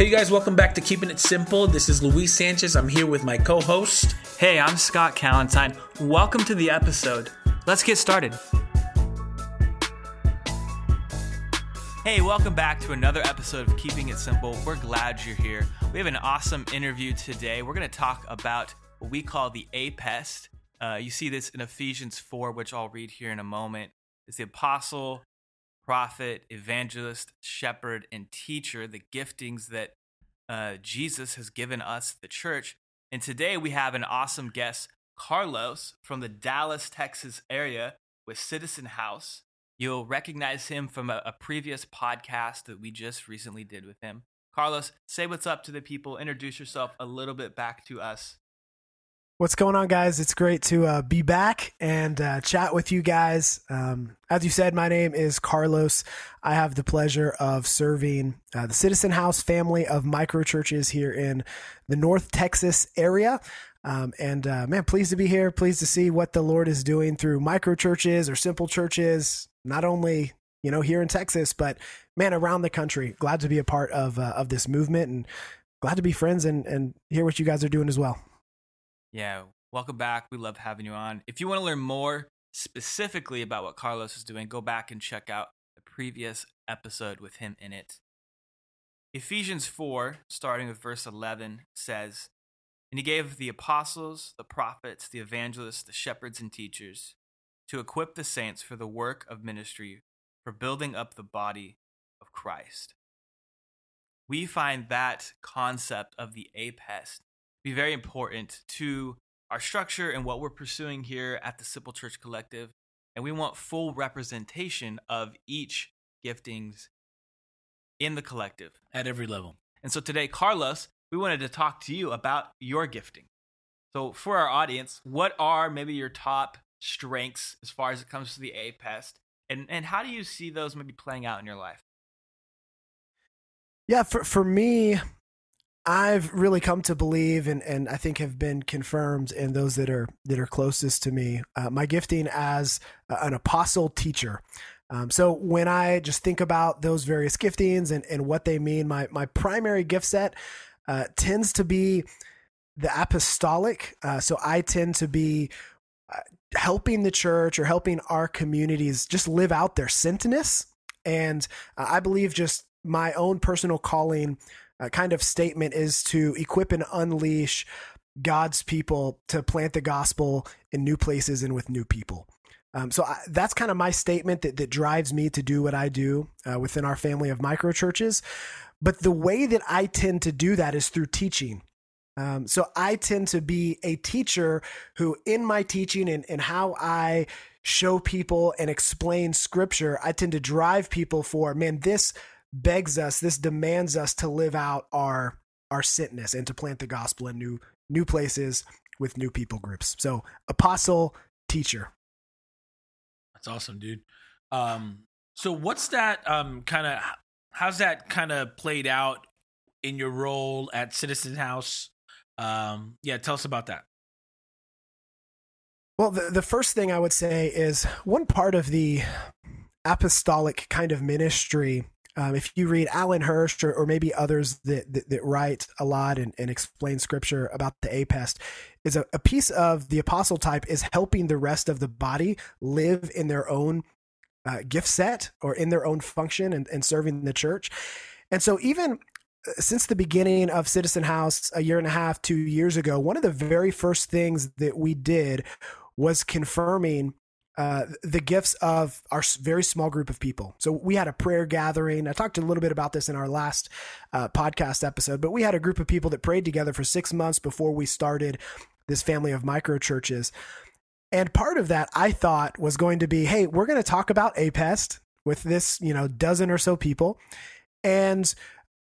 Hey, you guys, welcome back to Keeping It Simple. This is Luis Sanchez. I'm here with my co host. Hey, I'm Scott Calentine. Welcome to the episode. Let's get started. Hey, welcome back to another episode of Keeping It Simple. We're glad you're here. We have an awesome interview today. We're going to talk about what we call the APEST. Uh, you see this in Ephesians 4, which I'll read here in a moment. It's the apostle, prophet, evangelist, shepherd, and teacher, the giftings that uh, Jesus has given us, the church. And today we have an awesome guest, Carlos from the Dallas, Texas area with Citizen House. You'll recognize him from a, a previous podcast that we just recently did with him. Carlos, say what's up to the people, introduce yourself a little bit back to us. What's going on, guys? It's great to uh, be back and uh, chat with you guys. Um, as you said, my name is Carlos. I have the pleasure of serving uh, the Citizen House family of micro churches here in the North Texas area. Um, and uh, man, pleased to be here. Pleased to see what the Lord is doing through micro churches or simple churches, not only you know here in Texas, but man, around the country. Glad to be a part of uh, of this movement and glad to be friends and and hear what you guys are doing as well. Yeah, welcome back. We love having you on. If you want to learn more specifically about what Carlos is doing, go back and check out the previous episode with him in it. Ephesians 4, starting with verse 11, says, And he gave the apostles, the prophets, the evangelists, the shepherds, and teachers to equip the saints for the work of ministry, for building up the body of Christ. We find that concept of the APEST be very important to our structure and what we're pursuing here at the Simple Church Collective. And we want full representation of each giftings in the collective at every level. And so today, Carlos, we wanted to talk to you about your gifting. So for our audience, what are maybe your top strengths as far as it comes to the APEST? And, and how do you see those maybe playing out in your life? Yeah, for, for me, I've really come to believe, and, and I think have been confirmed in those that are that are closest to me, uh, my gifting as an apostle teacher. Um, so when I just think about those various giftings and, and what they mean, my my primary gift set uh, tends to be the apostolic. Uh, so I tend to be uh, helping the church or helping our communities just live out their sentness, and uh, I believe just my own personal calling uh, kind of statement is to equip and unleash God's people to plant the gospel in new places and with new people. Um, so I, that's kind of my statement that, that drives me to do what I do uh, within our family of micro churches. But the way that I tend to do that is through teaching. Um, so I tend to be a teacher who, in my teaching and, and how I show people and explain scripture, I tend to drive people for, man, this begs us, this demands us to live out our our sentness and to plant the gospel in new new places with new people groups. So apostle, teacher. That's awesome, dude. Um, so what's that um kind of how's that kind of played out in your role at Citizen House? Um, yeah, tell us about that. Well, the, the first thing I would say is one part of the apostolic kind of ministry um, if you read Alan Hirsch or, or maybe others that, that, that, write a lot and, and explain scripture about the APEST, is a, a piece of the apostle type is helping the rest of the body live in their own uh, gift set or in their own function and, and serving the church. And so, even uh, since the beginning of Citizen House a year and a half, two years ago, one of the very first things that we did was confirming uh, the gifts of our very small group of people. So we had a prayer gathering. I talked a little bit about this in our last uh, podcast episode, but we had a group of people that prayed together for six months before we started this family of micro churches. And part of that I thought was going to be, hey, we're going to talk about APEST with this, you know, dozen or so people, and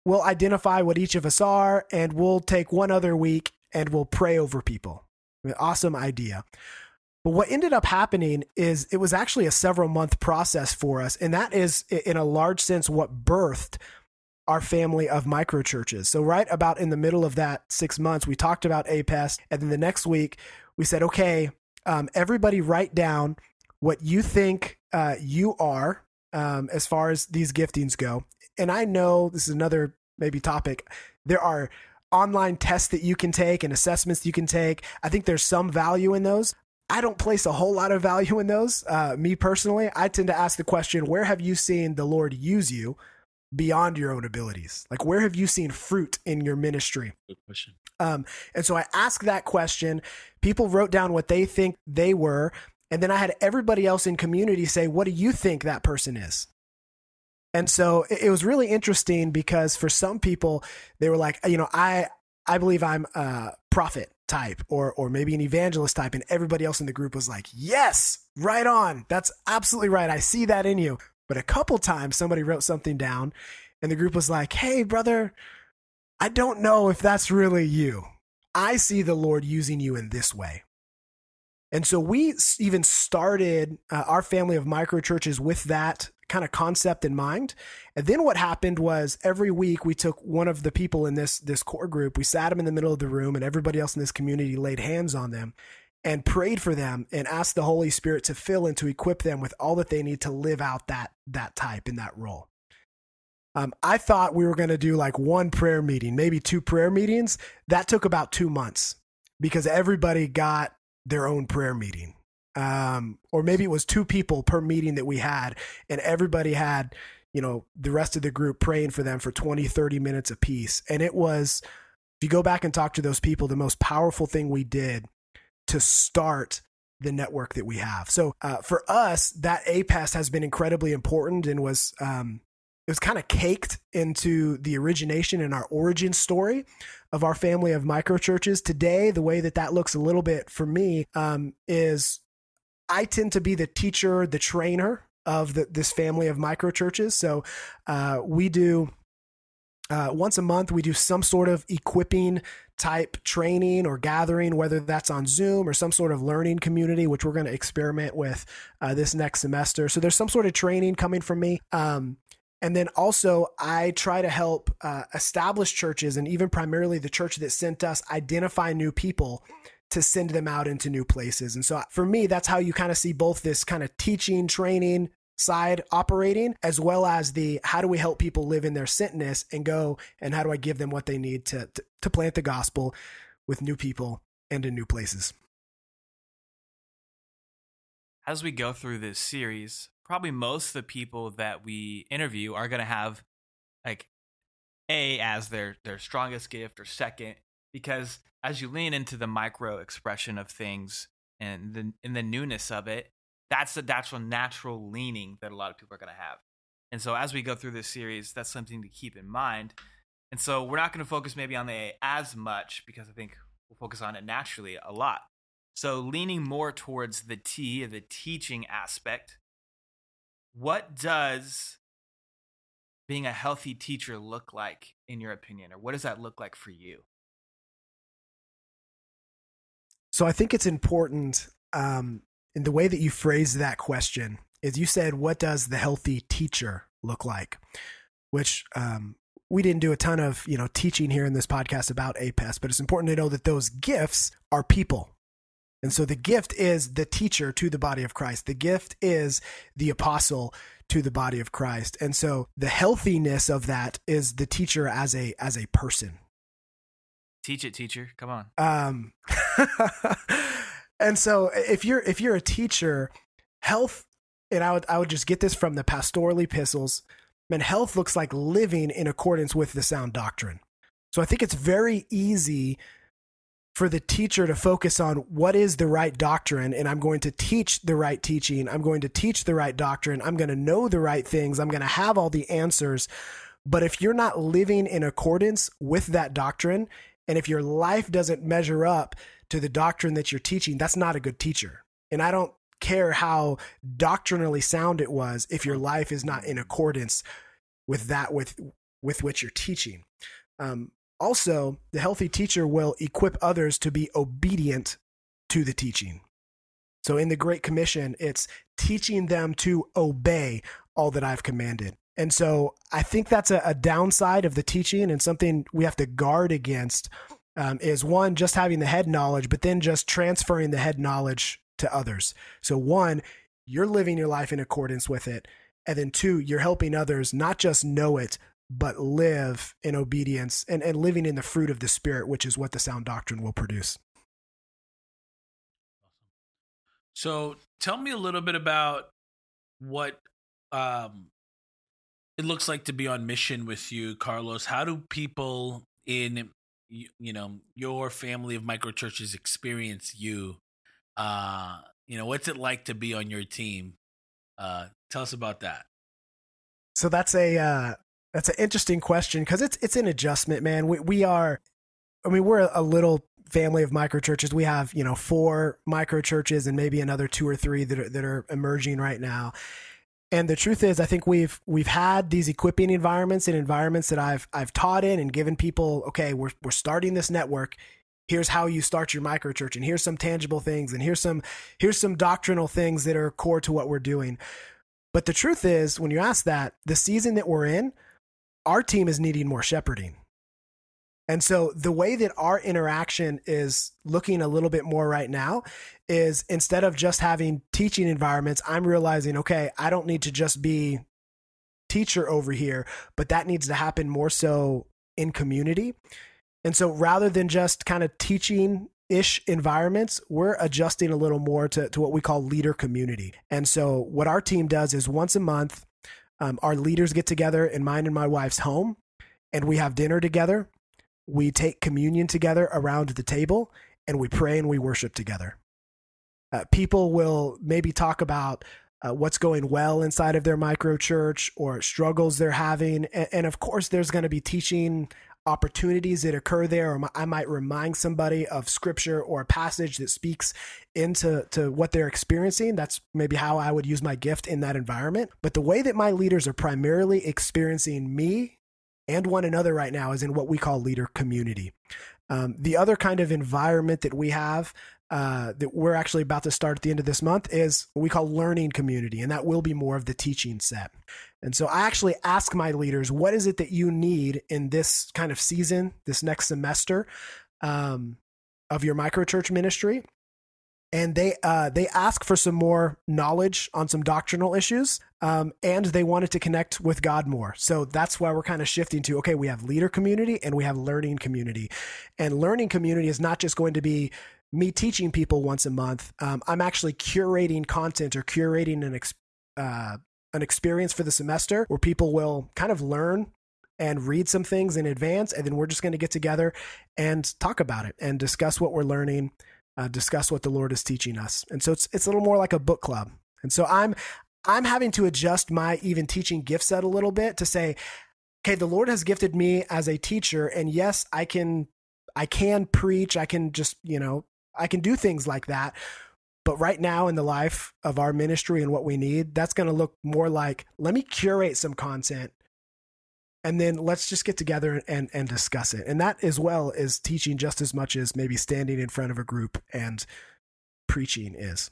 we'll identify what each of us are, and we'll take one other week and we'll pray over people. Awesome idea. But what ended up happening is it was actually a several month process for us. And that is, in a large sense, what birthed our family of micro churches. So, right about in the middle of that six months, we talked about APEST. And then the next week, we said, okay, um, everybody write down what you think uh, you are um, as far as these giftings go. And I know this is another maybe topic. There are online tests that you can take and assessments you can take. I think there's some value in those. I don't place a whole lot of value in those. Uh, me personally, I tend to ask the question, where have you seen the Lord use you beyond your own abilities? Like, where have you seen fruit in your ministry? Good question. Um, and so I asked that question. People wrote down what they think they were. And then I had everybody else in community say, what do you think that person is? And so it was really interesting because for some people, they were like, you know, I, I believe I'm a prophet type or, or maybe an evangelist type. And everybody else in the group was like, yes, right on. That's absolutely right. I see that in you. But a couple times somebody wrote something down and the group was like, Hey, brother, I don't know if that's really you. I see the Lord using you in this way. And so we even started uh, our family of micro churches with that kind of concept in mind. And then what happened was every week we took one of the people in this this core group, we sat them in the middle of the room and everybody else in this community laid hands on them and prayed for them and asked the Holy Spirit to fill and to equip them with all that they need to live out that that type in that role. Um, I thought we were going to do like one prayer meeting, maybe two prayer meetings. That took about two months because everybody got their own prayer meeting. Um, or maybe it was two people per meeting that we had, and everybody had, you know, the rest of the group praying for them for 20, 30 minutes apiece. And it was, if you go back and talk to those people, the most powerful thing we did to start the network that we have. So uh, for us, that APEST has been incredibly important and was um, it was kind of caked into the origination and our origin story of our family of micro churches. Today, the way that that looks a little bit for me um, is I tend to be the teacher, the trainer of the, this family of micro churches. So uh, we do. Uh, once a month, we do some sort of equipping type training or gathering, whether that's on Zoom or some sort of learning community, which we're going to experiment with uh, this next semester. So there's some sort of training coming from me. Um, and then also, I try to help uh, established churches and even primarily the church that sent us identify new people to send them out into new places. And so for me, that's how you kind of see both this kind of teaching, training side operating, as well as the how do we help people live in their sentness and go and how do I give them what they need to, to, to plant the gospel with new people and in new places. As we go through this series, probably most of the people that we interview are going to have like a as their their strongest gift or second because as you lean into the micro expression of things and the in the newness of it that's the natural natural leaning that a lot of people are going to have. And so as we go through this series that's something to keep in mind. And so we're not going to focus maybe on the a as much because i think we'll focus on it naturally a lot. So leaning more towards the t the teaching aspect what does being a healthy teacher look like in your opinion or what does that look like for you so i think it's important um, in the way that you phrase that question is you said what does the healthy teacher look like which um, we didn't do a ton of you know teaching here in this podcast about apes but it's important to know that those gifts are people and so the gift is the teacher to the body of Christ. The gift is the apostle to the body of Christ. And so the healthiness of that is the teacher as a as a person. Teach it, teacher. Come on. Um and so if you're if you're a teacher, health and I would I would just get this from the pastoral epistles, And health looks like living in accordance with the sound doctrine. So I think it's very easy for the teacher to focus on what is the right doctrine and I'm going to teach the right teaching. I'm going to teach the right doctrine. I'm going to know the right things. I'm going to have all the answers. But if you're not living in accordance with that doctrine, and if your life doesn't measure up to the doctrine that you're teaching, that's not a good teacher. And I don't care how doctrinally sound it was if your life is not in accordance with that with with which you're teaching. Um, also, the healthy teacher will equip others to be obedient to the teaching. So in the Great Commission, it's teaching them to obey all that I've commanded. And so I think that's a, a downside of the teaching and something we have to guard against um, is one, just having the head knowledge, but then just transferring the head knowledge to others. So, one, you're living your life in accordance with it. And then two, you're helping others not just know it, but live in obedience and, and living in the fruit of the Spirit, which is what the sound doctrine will produce. So tell me a little bit about what um, it looks like to be on mission with you, Carlos. How do people in you know your family of micro churches experience you? Uh, you know, what's it like to be on your team? Uh, tell us about that. So that's a uh, that's an interesting question because it's it's an adjustment, man. We we are, I mean, we're a little family of micro churches. We have you know four micro churches and maybe another two or three that are, that are emerging right now. And the truth is, I think we've we've had these equipping environments and environments that I've I've taught in and given people. Okay, we're we're starting this network. Here's how you start your micro church, and here's some tangible things, and here's some here's some doctrinal things that are core to what we're doing. But the truth is, when you ask that, the season that we're in, our team is needing more shepherding. And so the way that our interaction is looking a little bit more right now is instead of just having teaching environments, I'm realizing, okay, I don't need to just be teacher over here, but that needs to happen more so in community. And so rather than just kind of teaching ish environments, we're adjusting a little more to, to what we call leader community. And so what our team does is once a month, um, our leaders get together in mine and my wife's home and we have dinner together we take communion together around the table and we pray and we worship together. Uh, people will maybe talk about uh, what's going well inside of their micro church or struggles they're having. And, and of course, there's going to be teaching opportunities that occur there. Or I might remind somebody of scripture or a passage that speaks into to what they're experiencing. That's maybe how I would use my gift in that environment. But the way that my leaders are primarily experiencing me and one another right now is in what we call leader community. Um, the other kind of environment that we have uh, that we're actually about to start at the end of this month is what we call learning community, and that will be more of the teaching set. And so I actually ask my leaders, what is it that you need in this kind of season, this next semester um, of your microchurch ministry? And they uh, they ask for some more knowledge on some doctrinal issues, um, and they wanted to connect with God more. So that's why we're kind of shifting to okay, we have leader community and we have learning community, and learning community is not just going to be me teaching people once a month. Um, I'm actually curating content or curating an ex- uh, an experience for the semester where people will kind of learn and read some things in advance, and then we're just going to get together and talk about it and discuss what we're learning uh, discuss what the Lord is teaching us. And so it's it's a little more like a book club. And so I'm I'm having to adjust my even teaching gift set a little bit to say, okay, the Lord has gifted me as a teacher, and yes, I can I can preach, I can just you know I can do things like that. But right now in the life of our ministry and what we need, that's going to look more like let me curate some content and then let's just get together and and discuss it. And that as well is teaching just as much as maybe standing in front of a group and preaching is.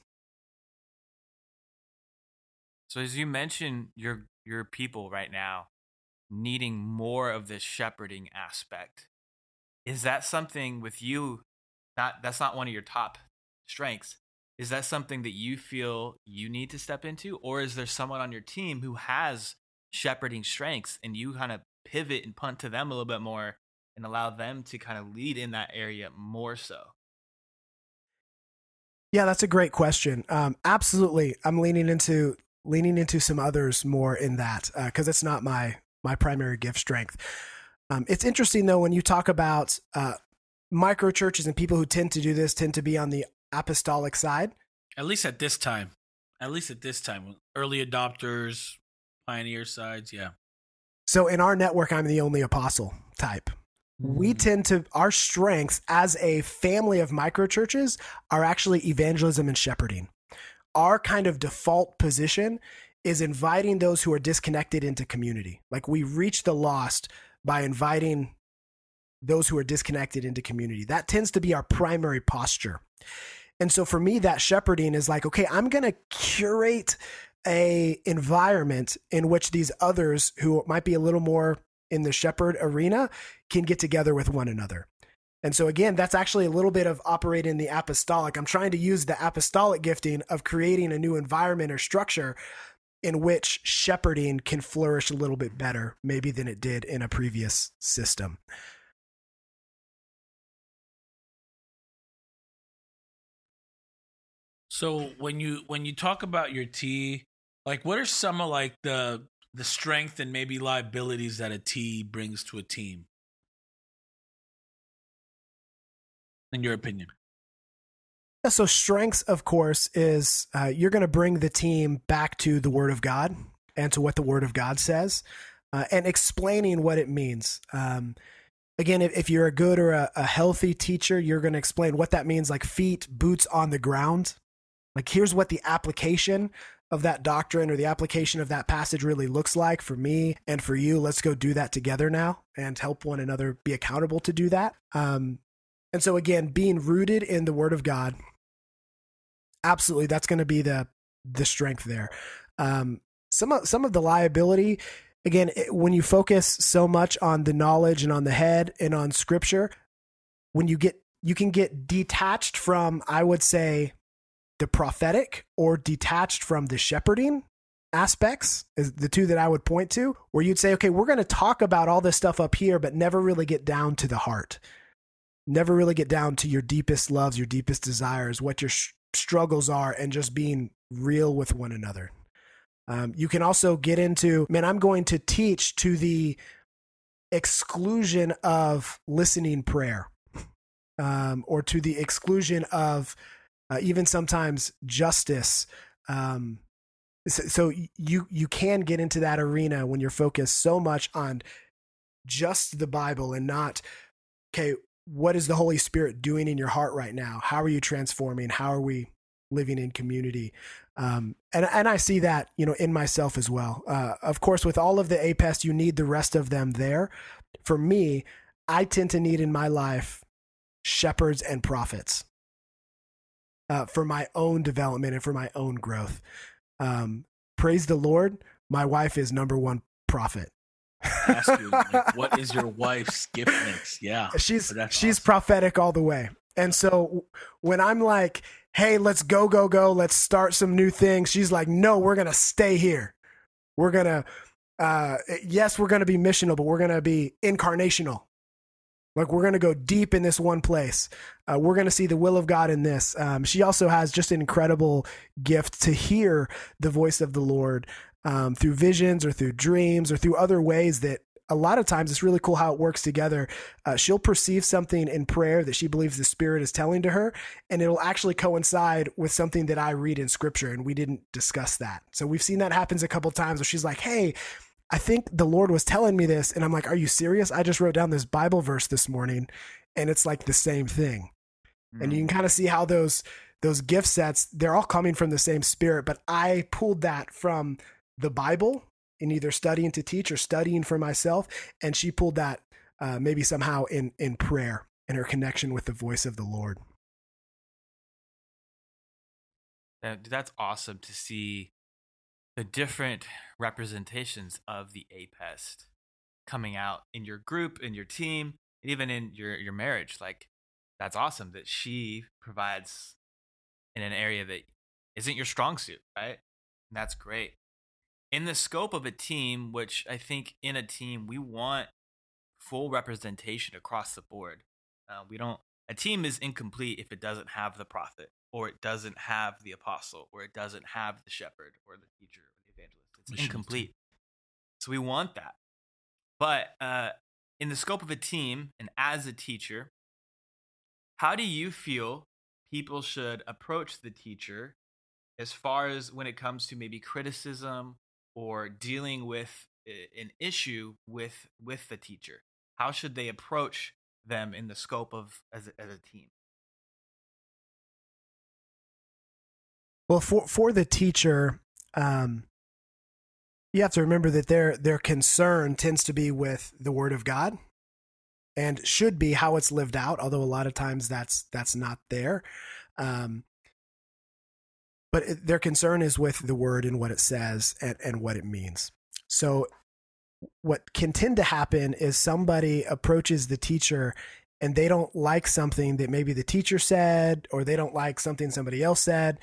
So as you mentioned your your people right now needing more of this shepherding aspect. Is that something with you not that's not one of your top strengths. Is that something that you feel you need to step into? Or is there someone on your team who has shepherding strengths and you kind of pivot and punt to them a little bit more and allow them to kind of lead in that area more so? Yeah, that's a great question. Um, absolutely, I'm leaning into leaning into some others more in that because uh, it's not my my primary gift strength. Um, it's interesting though when you talk about uh, micro churches and people who tend to do this tend to be on the apostolic side. At least at this time, at least at this time, early adopters, pioneer sides, yeah. So in our network, I'm the only apostle type. We mm. tend to, our strengths as a family of micro churches are actually evangelism and shepherding. Our kind of default position is inviting those who are disconnected into community. Like we reach the lost by inviting those who are disconnected into community. That tends to be our primary posture. And so for me, that shepherding is like, okay, I'm going to curate a environment in which these others who might be a little more in the shepherd arena can get together with one another. And so again, that's actually a little bit of operating the apostolic. I'm trying to use the apostolic gifting of creating a new environment or structure in which shepherding can flourish a little bit better, maybe than it did in a previous system. So when you when you talk about your T, like what are some of like the the strength and maybe liabilities that a T brings to a team? In your opinion? So strengths, of course, is uh, you're going to bring the team back to the Word of God and to what the Word of God says, uh, and explaining what it means. Um, again, if, if, you're a good or a, a healthy teacher, you're going to explain what that means, like feet, boots on the ground. Like here's what the application of that doctrine or the application of that passage really looks like for me and for you. Let's go do that together now and help one another be accountable to do that. Um, and so again, being rooted in the Word of God absolutely that's going to be the the strength there. Um, some of some of the liability again it, when you focus so much on the knowledge and on the head and on scripture when you get you can get detached from i would say the prophetic or detached from the shepherding aspects is the two that i would point to where you'd say okay we're going to talk about all this stuff up here but never really get down to the heart never really get down to your deepest loves your deepest desires what your struggles are and just being real with one another. Um, you can also get into, man, I'm going to teach to the exclusion of listening prayer um, or to the exclusion of uh, even sometimes justice. Um, so, so you you can get into that arena when you're focused so much on just the Bible and not okay what is the Holy Spirit doing in your heart right now? How are you transforming? How are we living in community? Um, and and I see that you know in myself as well. Uh, of course, with all of the APEST, you need the rest of them there. For me, I tend to need in my life shepherds and prophets uh, for my own development and for my own growth. Um, praise the Lord, my wife is number one prophet ask you, like, what is your wife's gift mix? Yeah, she's she's awesome. prophetic all the way. And so when I'm like, "Hey, let's go, go, go! Let's start some new things," she's like, "No, we're gonna stay here. We're gonna, uh, yes, we're gonna be missional, but we're gonna be incarnational. Like we're gonna go deep in this one place. Uh, we're gonna see the will of God in this." Um, she also has just an incredible gift to hear the voice of the Lord um, through visions or through dreams or through other ways that a lot of times it's really cool how it works together. Uh, she'll perceive something in prayer that she believes the Spirit is telling to her, and it'll actually coincide with something that I read in Scripture, and we didn't discuss that. So we've seen that happens a couple times where she's like, "Hey." I think the Lord was telling me this, and I'm like, "Are you serious? I just wrote down this Bible verse this morning, and it's like the same thing." Mm. And you can mm. kind of see how those those gift sets they're all coming from the same spirit, but I pulled that from the Bible in either studying to teach or studying for myself. And she pulled that uh, maybe somehow in, in prayer and her connection with the voice of the Lord. That's awesome to see the different representations of the APEST coming out in your group, in your team, even in your, your marriage. Like, that's awesome that she provides in an area that isn't your strong suit, right? And that's great in the scope of a team, which I think in a team we want full representation across the board. Uh, we don't. A team is incomplete if it doesn't have the prophet, or it doesn't have the apostle, or it doesn't have the shepherd, or the teacher, or the evangelist. It's Mission incomplete. Team. So we want that. But uh, in the scope of a team, and as a teacher, how do you feel people should approach the teacher as far as when it comes to maybe criticism or dealing with an issue with with the teacher how should they approach them in the scope of as a, as a team well for for the teacher um you have to remember that their their concern tends to be with the word of god and should be how it's lived out although a lot of times that's that's not there um but it, their concern is with the word and what it says and, and what it means. So, what can tend to happen is somebody approaches the teacher and they don't like something that maybe the teacher said or they don't like something somebody else said.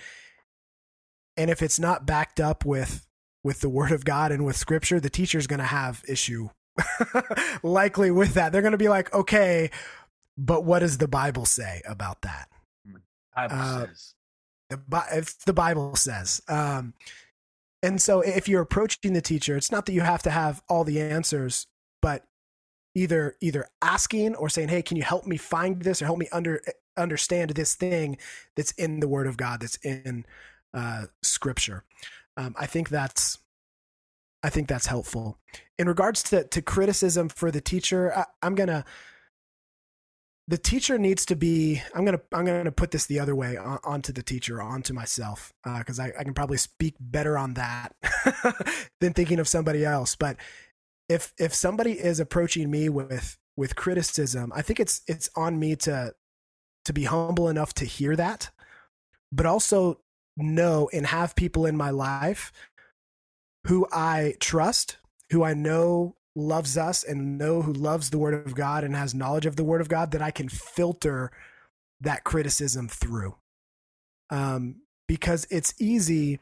And if it's not backed up with with the word of God and with scripture, the teacher's going to have issue likely with that. They're going to be like, okay, but what does the Bible say about that? Bible Uh, says. The, it's the Bible says. Um, and so if you're approaching the teacher, it's not that you have to have all the answers, but either either asking or saying, "Hey, can you help me find this or help me under understand this thing that's in the Word of God, that's in uh, Scripture." Um, I think that's I think that's helpful. In regards to to criticism for the teacher, I, I'm gonna the teacher needs to be i'm gonna i'm gonna put this the other way on, onto the teacher onto myself uh, because I, I can probably speak better on that than thinking of somebody else. But if if somebody is approaching me with with criticism i think it's it's on me to to be humble enough to hear that but also know and have people in my life who i trust who i know loves us and know who loves the word of God and has knowledge of the word of God that I can filter that criticism through. Um, because it's easy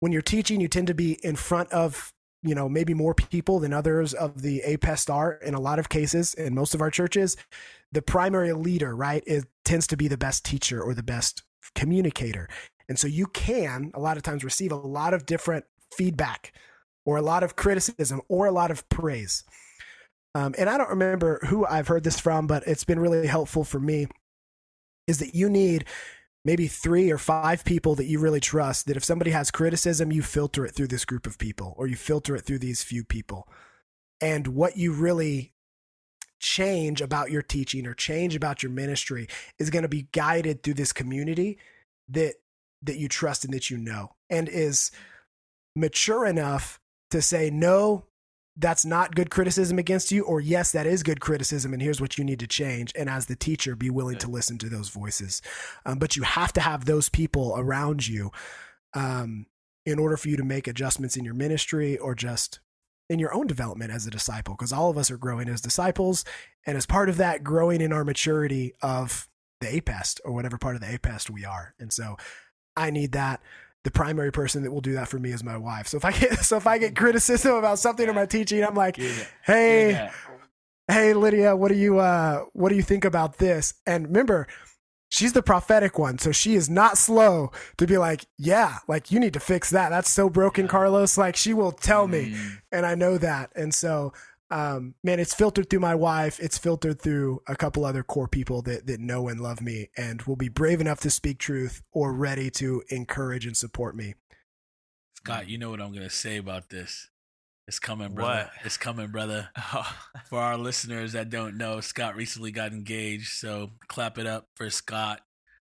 when you're teaching, you tend to be in front of, you know, maybe more people than others of the APEST are in a lot of cases in most of our churches. The primary leader, right, it tends to be the best teacher or the best communicator. And so you can a lot of times receive a lot of different feedback or a lot of criticism or a lot of praise. Um, and I don't remember who I've heard this from, but it's been really helpful for me. Is that you need maybe three or five people that you really trust that if somebody has criticism, you filter it through this group of people or you filter it through these few people. And what you really change about your teaching or change about your ministry is going to be guided through this community that that you trust and that you know and is mature enough to say no that's not good criticism against you or yes that is good criticism and here's what you need to change. And as the teacher be willing to listen to those voices. Um, but you have to have those people around you um, in order for you to make adjustments in your ministry or just in your own development as a disciple because all of us are growing as disciples. And as part of that growing in our maturity of the apest or whatever part of the apest we are. And so i need that the primary person that will do that for me is my wife. So if I get so if I get criticism about something or my teaching, I'm like, hey, hey Lydia, what do you uh what do you think about this? And remember, she's the prophetic one, so she is not slow to be like, yeah, like you need to fix that. That's so broken, Carlos. Like she will tell me, Mm. and I know that. And so um, man, it's filtered through my wife. It's filtered through a couple other core people that that know and love me, and will be brave enough to speak truth or ready to encourage and support me. Scott, you know what I'm gonna say about this. It's coming, brother. What? It's coming, brother. Oh, For our listeners that don't know, Scott recently got engaged, so clap it up for Scott.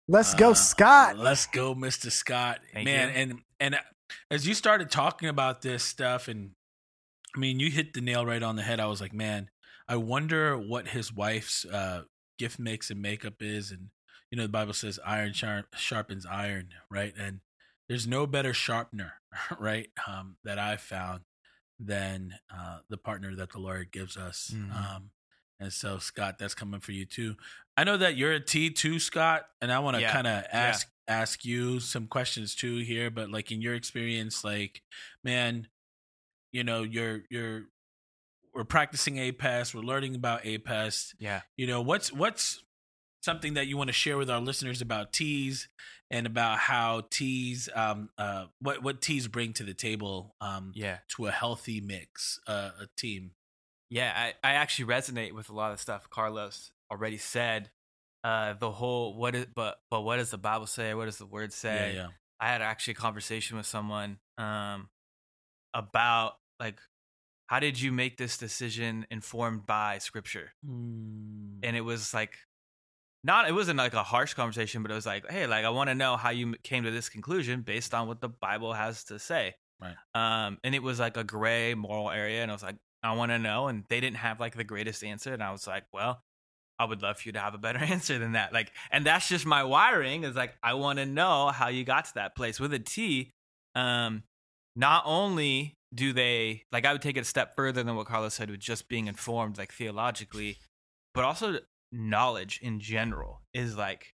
Let's go, Uh, Scott. Let's go, Mr. Scott. Thank Man, you. and and as you started talking about this stuff, and I mean, you hit the nail right on the head. I was like, man, I wonder what his wife's uh, gift mix and makeup is, and you know, the Bible says iron sharpens iron, right? And there's no better sharpener, right, um, that I've found than uh, the partner that the Lord gives us. Mhm. Um, and so, Scott, that's coming for you too. I know that you're a T too, Scott, and I want to Yeah. kind of ask ask you some questions too here. But like in your experience, like, man, you know, you're you're we're practicing APES, we're learning about APES. yeah. You know, what's what's something that you want to share with our listeners about teas and about how teas um uh what what teas bring to the table um Yeah. to a healthy mix uh, a team Yeah, I, I actually resonate with a lot of stuff Carlos already said. Uh, the whole what is but but what does the Bible say? What does the Word say? yeah yeah I had actually a conversation with someone um about like how did you make this decision informed by Scripture? Mm. And it was like not it wasn't like a harsh conversation, but it was like, hey, like I want to know how you came to this conclusion based on what the Bible has to say. Right. Um, and it was like a gray moral area, and I was like, I want to know, and they didn't have like the greatest answer, and I was like, well, I would love for you to have a better answer than that. Like, and that's just my wiring is like I want to know how you got to that place with a T. Um, not only do they like I would take it a step further than what Carlos said with just being informed, like theologically, but also knowledge in general is like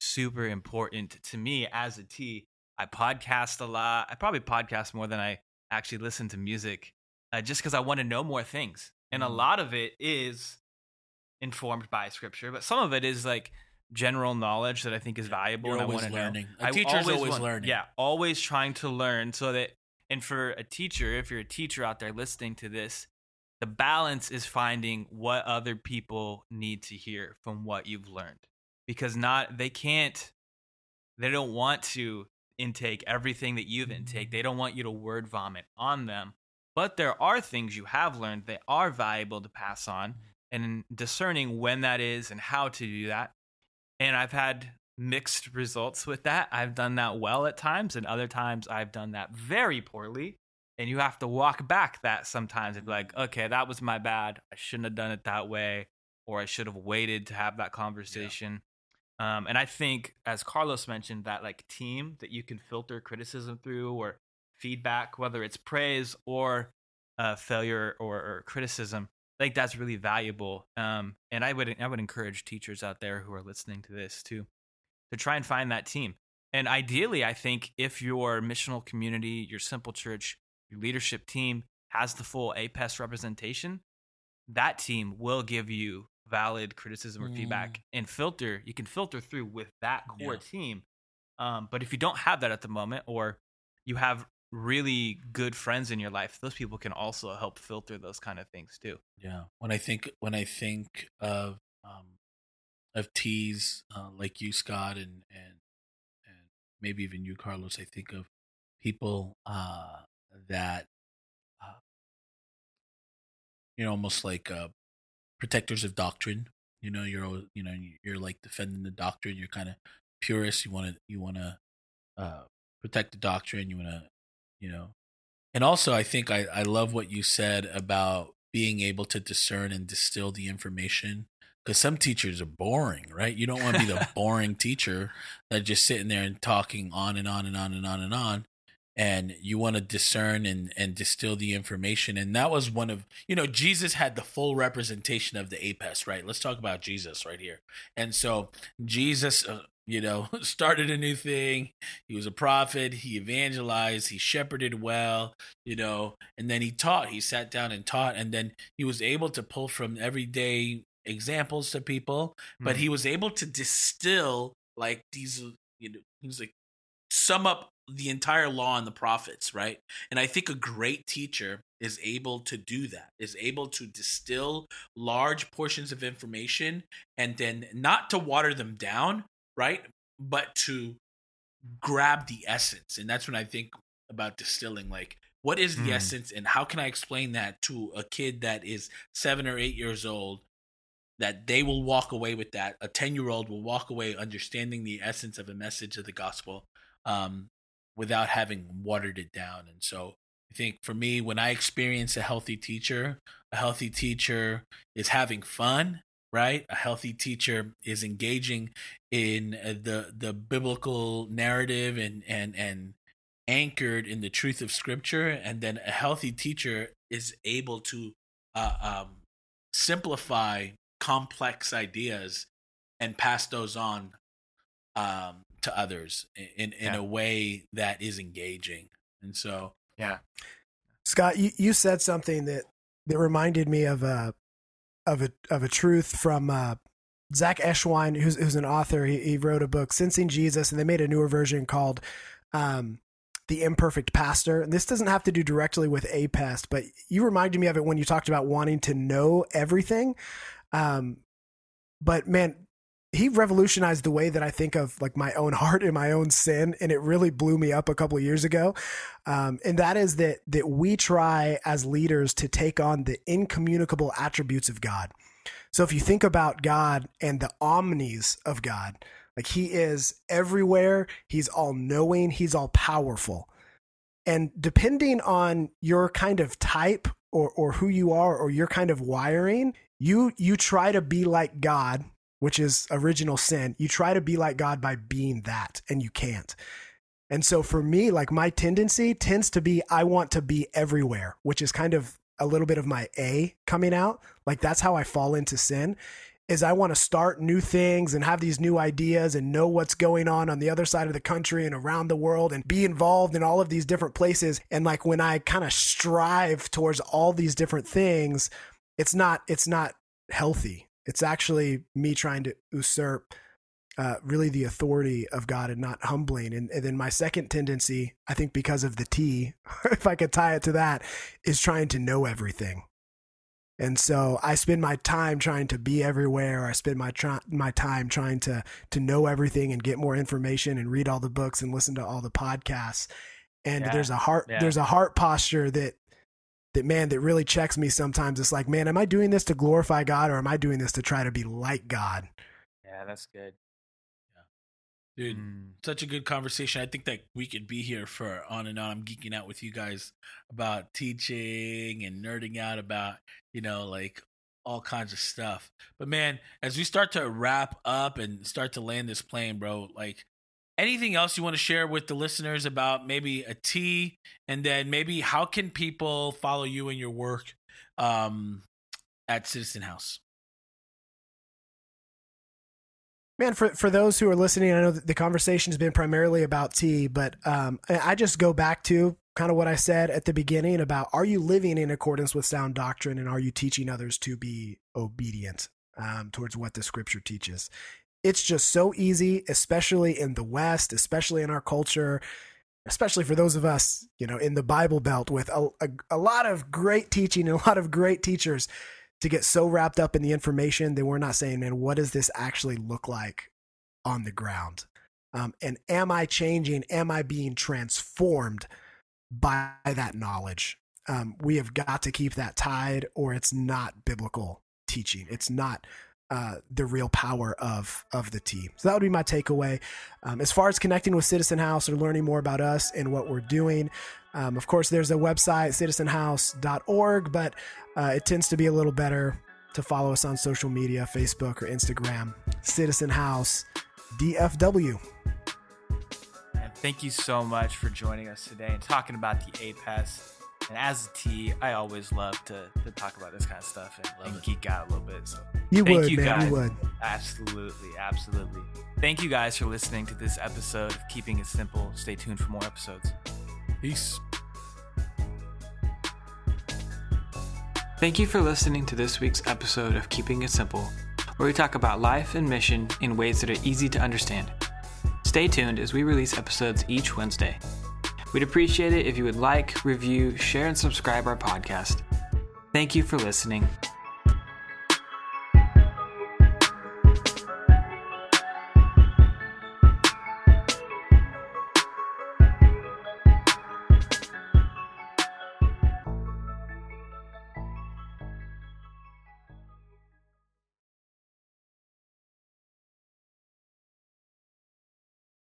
super important to me as a T I podcast a lot. I probably podcast more than I actually listen to music, uh, just because I want to know more things. And a Mhm. lot of it is informed by scripture, but some of it is like general knowledge that I think is valuable. You're and always I want to learning. know. A I teacher's always want- learning. Yeah, always trying to learn so that. And for a teacher, if you're a teacher out there listening to this, the balance is finding what other people need to hear from what you've learned. Because not they can't they don't want to intake everything that you've mm-hmm. intake they don't want you to word vomit on them. But there are things you have learned that are valuable to pass on and discerning when that is and how to do that. And i've had mixed results with that. I've done that well at times and other times i've done that very poorly. And you have to walk back that sometimes and be like okay that was my bad. I shouldn't have done it that way or i should have waited to have that conversation. Um, and i think as carlos mentioned that like team that you can filter criticism through or feedback whether it's praise or uh, failure or, or criticism i think that's really valuable. Um, and i would i would encourage teachers out there who are listening to this too to try and find that team and ideally i think if your missional community your simple church your leadership team has the full APES representation, that team will give you valid criticism or Mm. feedback and filter. You can filter through with that core Yeah. team. Um, but if you don't have that at the moment, or you have really good friends in your life, those people can also help filter those kind of things too. Yeah. When I think when I think of um of teas uh, like you, Scott, and and and maybe even you, Carlos, I think of people uh that uh, you know almost like uh protectors of doctrine. You know, you're you know you're like defending the doctrine. You're kind of purist. You want to you want to uh protect the doctrine. You want to you know and also, I think I, I love what you said about being able to discern and distill the information. Because some teachers are boring, right? You don't want to be the boring teacher that just sitting there and talking on and on and on and on and on. And you want to discern and, and distill the information. And that was one of, you know, Jesus had the full representation of the APES, right? Let's talk about Jesus right here. And so Jesus, uh, you know, started a new thing. He was a prophet. He evangelized. He shepherded well you know and then he taught he sat down and taught and then he was able to pull from everyday examples to people but Mhm. he was able to distill like these you know he was like sum up the entire law and the prophets right and i think a great teacher is able to do that is able to distill large portions of information and then not to water them down right but to grab the essence and that's when i think about distilling like what is the Mm. essence and how can i explain that to a kid that is seven or eight years old that they will walk away with that. A 10 year old will walk away understanding the essence of a message of the gospel um, without having watered it down. And so i think for me when i experience a healthy teacher a healthy teacher is having fun right? A healthy teacher is engaging in uh, the the biblical narrative and and and anchored in the truth of scripture. And then a healthy teacher is able to uh, um, simplify complex ideas and pass those on um, to others in in Yeah. a way that is engaging and so Yeah. Scott, you, you said something that that reminded me of a of a of a truth from uh, Zack Eswine, who's who's an author. He, he wrote a book, Sensing Jesus, and they made a newer version called um, "The Imperfect Pastor." And this doesn't have to do directly with APEST, but you reminded me of it when you talked about wanting to know everything. Um, but man, he revolutionized the way that I think of like my own heart and my own sin, and it really blew me up a couple of years ago. Um, and that is that that we try as leaders to take on the incommunicable attributes of God. So if you think about God and the omnis of God, like He is everywhere, He's all knowing, He's all powerful, and depending on your kind of type or or who you are or your kind of wiring, you you try to be like God which is original sin. You try to be like God by being that, and you can't. And so for me, like my tendency tends to be I want to be everywhere, which is kind of a little bit of my A coming out. Like that's how I fall into sin. is I want to start new things and have these new ideas and know what's going on on the other side of the country and around the world and be involved in all of these different places. And like when I kind of strive towards all these different things, it's not it's not healthy. It's actually me trying to usurp uh, really the authority of God and not humbling. And, and, then my second tendency, I think because of the T, if I could tie it to that, is trying to know everything. And so I spend my time trying to be everywhere. I spend my try- my time trying to to know everything and get more information and read all the books and listen to all the podcasts. And yeah, there's a heart yeah. there's a heart posture that that man that really checks me sometimes. It's like, man, am I doing this to glorify God or am I doing this to try to be like God? Yeah, that's good. yeah. Dude, mm. such a good conversation. I think that we could be here for on and on. I'm geeking out with you guys about teaching and nerding out about, you know, like all kinds of stuff. But man, as we start to wrap up and start to land this plane, bro, like anything else you want to share with the listeners about maybe a T and then maybe how can people follow you and your work um at Citizen House? Man, for for those who are listening, I know the conversation has been primarily about T but um, I just go back to kind of what I said at the beginning about are you living in accordance with sound doctrine and are you teaching others to be obedient um, towards what the scripture teaches? It's just so easy, especially in the West, especially in our culture, especially for those of us, you know, in the Bible Belt with a, a, a lot of great teaching and a lot of great teachers to get so wrapped up in the information that we're not saying, man, what does this actually look like on the ground? Um, and am I changing? Am I being transformed by that knowledge? Um, we have got to keep that tied, or it's not biblical teaching. It's not uh, the real power of of the team. So that would be my takeaway. Um, as far as connecting with Citizen House or learning more about us and what we're doing, um, of course, there's a website, citizenhouse.org, but uh, it tends to be a little better to follow us on social media, Facebook or Instagram, Citizen House DFW. thank you so much for joining us today and talking about the APEST. And as a T, I always love to, to talk about this kind of stuff and, and geek out a little bit. So you would, you man, guys. you would. Absolutely, absolutely. Thank you guys for listening to this episode of Keeping It Simple. Stay tuned for more episodes. Peace. Thank you for listening to this week's episode of Keeping It Simple, where we talk about life and mission in ways that are easy to understand. Stay tuned as we release episodes each Wednesday. We'd appreciate it if you would like, review, share, and subscribe our podcast. Thank you for listening.